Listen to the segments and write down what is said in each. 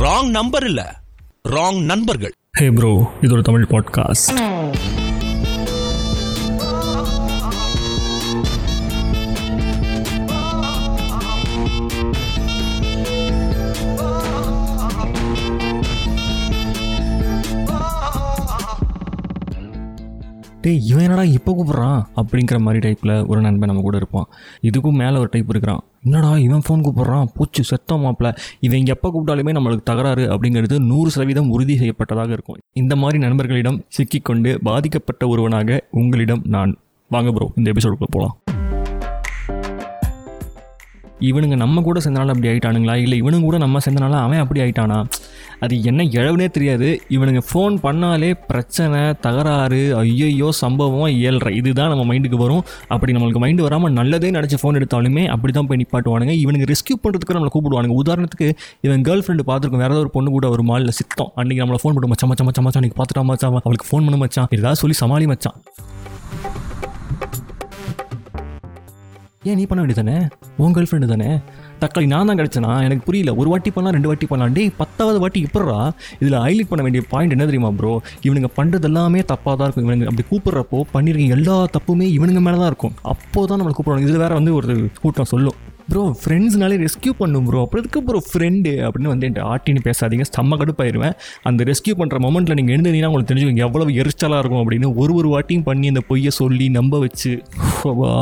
Wrong number இல்ல. Wrong நண்பர்கள். ஹே bro இது ஒரு தமிழ் பாட்காஸ்ட் டே இவன் என்னடா இப்போ கூப்பிட்றான்? அப்படிங்கிற மாதிரி டைப்பில் ஒரு நண்பன் நம்ம கூட இருப்பான். இதுக்கும் மேலே ஒரு டைப் இருக்கிறான். என்னடா இவன் ஃபோன் கூப்பிட்றான்? பூச்சி செத்தம் மாப்பிள்ள இவன் எப்போ கூப்பிட்டாலுமே நம்மளுக்கு தகராறு அப்படிங்கிறது நூறு சதவீதம் உறுதி செய்யப்பட்டதாக இருக்கும். இந்த மாதிரி நண்பர்களிடம் சிக்கிக்கொண்டு பாதிக்கப்பட்ட ஒருவனாக உங்களிடம் நான். வாங்க ப்ரோ இந்த எபிசோடுக்குள்ள போகலாம் இவனுங்க நம்ம கூட சேர்ந்தனால அப்படி ஆயிட்டானுங்களா? இல்லை இவனுங்க கூட நம்ம சேர்ந்தனால அவன் அப்படி ஆயிட்டானா? அது என்ன இழவுனே தெரியாது. இவனுங்க ஃபோன் பண்ணாலே பிரச்சனை தகராறு ஐயையோ சம்பவம் ஏழ்ற இதுதான் நம்ம மைண்டுக்கு வரும். அப்படி நம்மளுக்கு மைண்டு வராமல் நல்லதே நினச்சி ஃபோன் எடுத்தாலுமே அப்படி தான் போய் நிப்பாட்டுவானுங்க. இவனுக்கு ரெஸ்கியூ பண்ணுறதுக்கு நம்மளை கூப்பிடுவானுங்க. உதாரணத்துக்கு இவன் கேர்ள் ஃப்ரெண்டு பார்த்துருக்கோம். வேறு ஏதாவது ஒரு பொண்ணு கூட ஒரு மாலில் சித்தம். அன்றைக்கி நம்மளை ஃபோன் பண்ணி மச்சான் மச்சம் மச்சான் மச்சான் அன்றைக்கி பார்த்துட்டா மச்சான் அவளுக்கு ஃபோன் பண்ண மச்சான். ஏதாவது சொல்லி சமாளி மச்சான். ஏன் நீ பண்ண வேண்டியதானே உன் கேர்ள் ஃப்ரெண்டு தானே? தக்காளி நான் தான் கிடச்சேனா? எனக்கு புரியல. ஒரு வாட்டி பண்ணலாம் ரெண்டு வாட்டி பண்ணலாம். டேய் பத்தாவது வாட்டி இப்படா இதில் ஹைலைட் பண்ண வேண்டிய பாயிண்ட் என்ன தெரியுமா ப்ரோ இவனுங்க பண்ணுறது எல்லாமே தப்பாக தான் இருக்கும். இவனுங்க அப்படி கூப்பிட்றப்போ பண்ணிருக்கீங்க எல்லா தப்புமே இவனுங்க மேலே தான் இருக்கும். அப்போ தான் நம்மளை கூப்பிடுவாங்க இதில் வேறு வந்து ஒரு கூட்டம் சொல்லும். ப்ரோ ஃப்ரெண்ட்ஸ்னாலே ரெஸ்கியூ பண்ணும் ப்ரோ அப்புறம் இதுக்கு ப்ரோ ஃப்ரெண்டு அப்படின்னு வந்து என்கிட்ட ஆட்டின்னு பேசாதீங்க. செம்ம கடுப்பாயிருவேன். அந்த ரெஸ்கியூ பண்ணுற மொமெண்ட்டில் நீங்கள் எழுந்தீங்கன்னா உங்களுக்கு தெரிஞ்சுக்கோங்க. எவ்வளோ எரிச்சலாக இருக்கும் அப்படின்னு ஒரு ஒரு வாட்டியும் பண்ணி அந்த பொய்யை சொல்லி நம்ப வச்சு. வா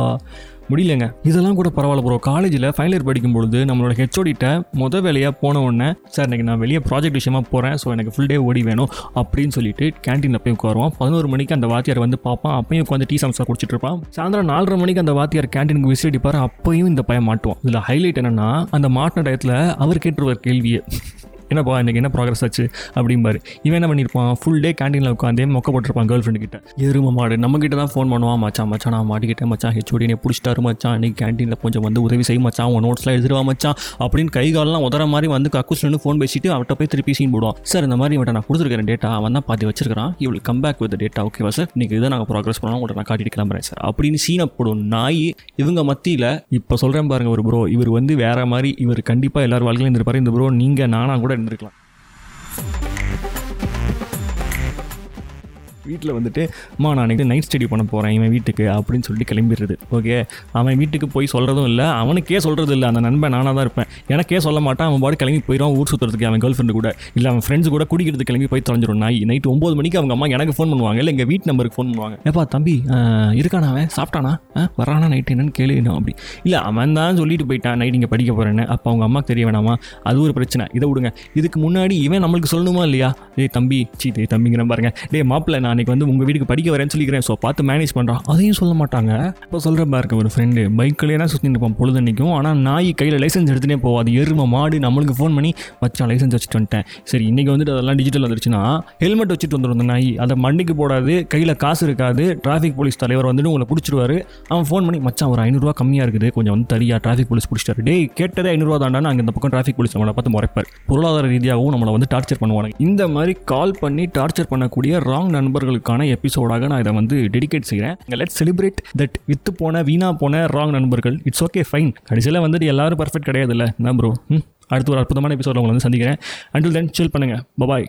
முடியலங்க. இதெல்லாம் கூட பரவாயில்ல ப்ரோ காலேஜில் ஃபைனல் இயர் படிக்கும் பொழுது நம்மளோட ஹெச்ஓடிட்ட முத வேலையாக போன உடனே சார் இன்னைக்கு நான் வெளியே ப்ராஜெக்ட் விஷயமா போகிறேன் ஸோ எனக்கு ஃபுல் டே ஓடி வேணும். அப்படின்னு சொல்லிட்டு கேன்டீனில் போய் உட்காருவோம் பதினோரு மணிக்கு அந்த வாத்தியார் வந்து பார்ப்பான். அப்பயும் உட்காந்து டீ சம்சா குடிச்சிட்டு இருப்பான். சாயந்தரம் நாலரை மணிக்கு அந்த வாத்தியார் கேன்டீனுக்கு விசிட் அடிப்பார். அப்பயும் இந்த பையன் மாட்டுவோம் இதில் ஹைலைட் என்னன்னா அந்த மாட்டின டயத்தில் அவர் கேட்டுருவார் கேள்வியை. என்னப்பா இன்றைக்கி என்ன ப்ராக்ரஸ் ஆச்சு அப்படிம்பாரு. இவன் என்ன பண்ணியிருப்பான் ஃபுல் டே கேண்டீனில் உட்காந்தே மொக்க போட்டிருப்பான் கேர்ள் ஃப்ரெண்டு கிட்ட. எரும மாடு நம்ம கிட்ட தான் ஃபோன் பண்ணுவான் மச்சான் மச்சான் நான் மாட்டிக்கிட்டேன் மச்சான் ஹெச்ஓடி பிடிச்சிட்டாரு மச்சான். இன்னைக்கு கேண்டீனில் கொஞ்சம் வந்து உதவி செய்ய மச்சான். உன் நோட்ஸ்லாம் எழுதிடுவா மச்சான் அப்படின்னு கை காலெல்லாம் உதற மாதிரி வந்து கக்கூஸ்லேருந்து ஃபோன் பேசிட்டு அவட்ட போய் திருப்பி சீன் போடுவான். சார் இந்த மாதிரி இவட்ட நான் கொடுத்துருக்கேன் டேட்டா அவன் தான் பாதி வச்சிருக்கான் இவள் கம் பேக் வித் டேட்டா ஓகேவா சார் இன்னைக்கு இதை நாங்கள் ப்ராக்ரஸ் பண்ணலாம் உங்களை நான் காட்டிட்டு கிளம்புறேன் சார் அப்படின்னு சீனை போடும் நாய் இவங்க மத்தியில் இப்போ சொல்கிறேன் பாருங்க ஒரு ப்ரோ இவர் வந்து வேற மாதிரி இவர் கண்டிப்பாக எல்லாரும் வாழ்க்கையிலும் இருந்திருப்பாரு இந்த ப்ரோ நீங்கள் நானாக கூட Kendrick lah. வீட்டில் வந்துட்டு அம்மா நான் அன்றைக்கி நைட் ஸ்டடி பண்ண போகிறேன் இவன் வீட்டுக்கு அப்படின்னு சொல்லிட்டு கிளம்பிடுறது. ஓகே அவன் வீட்டுக்கு போய் சொல்கிறதும் இல்லை. அவனுக்கே சொல்கிறது இல்லை. அந்த நண்பன் நானாக தான் இருப்பேன். எனக்கே சொல்ல மாட்டான். அவன் பாடு கிளம்பி போயிடும் ஊர் சுற்றுறதுக்கு அவன் கேர்ள் ஃப்ரெண்டு கூட. இல்லை அவன் ஃப்ரெண்ட்ஸ் கூட குடிக்கிறது கிளம்பி போய் தொலைஞ்சிடும் நாய் நைட்டு ஒம்பது மணிக்கு அவங்க அம்மா எனக்கு ஃபோன் பண்ணுவாங்க. இல்லை எங்கள் வீட்டு நம்பருக்கு ஃபோன் பண்ணுவாங்க. ஏப்பா தம்பி ஆஹ், இருக்கானா அவன்? சாப்பிட்டானா? ஆ, வரானா நைட்டு என்னன்னு கேளு அப்படி. இல்லை அவன் தான் சொல்லிட்டு போயிட்டான். நைட் இங்கே படிக்க போகிறேன்னு அப்போ அவங்க அம்மாவுக்கு தெரிய வேணாமா? அது ஒரு பிரச்சனை. இதை விடுங்க. இதுக்கு முன்னாடி இவன் நம்மளுக்கு சொல்லணுமா இல்லையா? டே தம்பி சீ டேய் தம்பிங்கிற பாருங்க. டேய் மாப்பிள்ள நான் அன்றைக்கி வந்து உங்கள் வீட்டுக்கு படிக்க வரேன்னு சொல்லிக்கிறேன். ஸோ பார்த்து மேனேஜ் பண்ணுறான் அதையும் சொல்ல மாட்டாங்க. இப்போ சொல்கிற பாருங்க ஒரு ஃப்ரெண்டு பைக்கிலே தான் சுற்றிட்டு இருப்பான் பொழுதன்னைக்கும். ஆனால் நாய் கையில் லைசன்ஸ் எடுத்துகிட்டே போவாது. எரும மாடு நம்மளுக்கு ஃபோன் பண்ணி மச்சான் லைசன்ஸ் வச்சுட்டு வந்துட்டேன். சரி இன்றைக்கி வந்துட்டு அதெல்லாம் டிஜிட்டல் வந்துருச்சுன்னா ஹெல்மெட் வச்சுட்டு வந்துடும் நாய். அதை மண்டிக்கு போடாது கையில் காசு இருக்காது. டிராஃபிக் போலீஸ் தலைவர் வந்துட்டு உங்களை பிடிச்சிருவாரு. அவன் ஃபோன் பண்ணி மச்சான் ஒரு ஐநூறுரூவா கம்மியாக இருக்குது. கொஞ்சம் வந்து தரியா டிராஃபிக் போலீஸ் பிடிச்சிட்டாரு. டே கேட்டதே ஐநூறுரூவா தாண்டா அங்கே இந்த பக்கம் டிராஃபிக் போலீஸ் நம்மளை பார்த்து முறைப்பார். பொருளாதார ரீதியாகவும் நம்மளை வந்து டார்ச்சர் பண்ணுவாங்க இந்த மாதிரி கால் பண்ணி டார்ச்சர் பண்ணக்கூடிய ராங் நண்பர்களுக்கான எபிசோடாக நான் இதை வந்து டெடிகேட் செய்கிறேன் லெட் செலிப்ரேட் தட் வித்து போன வீணா போன ராங் நண்பர்கள். இட்ஸ் ஓகே ஃபைன் கடைசியில் வந்துட்டு எல்லாரும் பர்ஃபெக்ட் கிடையாது இல்லை ப்ரோ அடுத்து ஒரு அற்புதமான எபிசோட உங்களை வந்து சந்திக்கிறேன். அண்டில் தென் சில் பண்ணுங்கள் பபாய்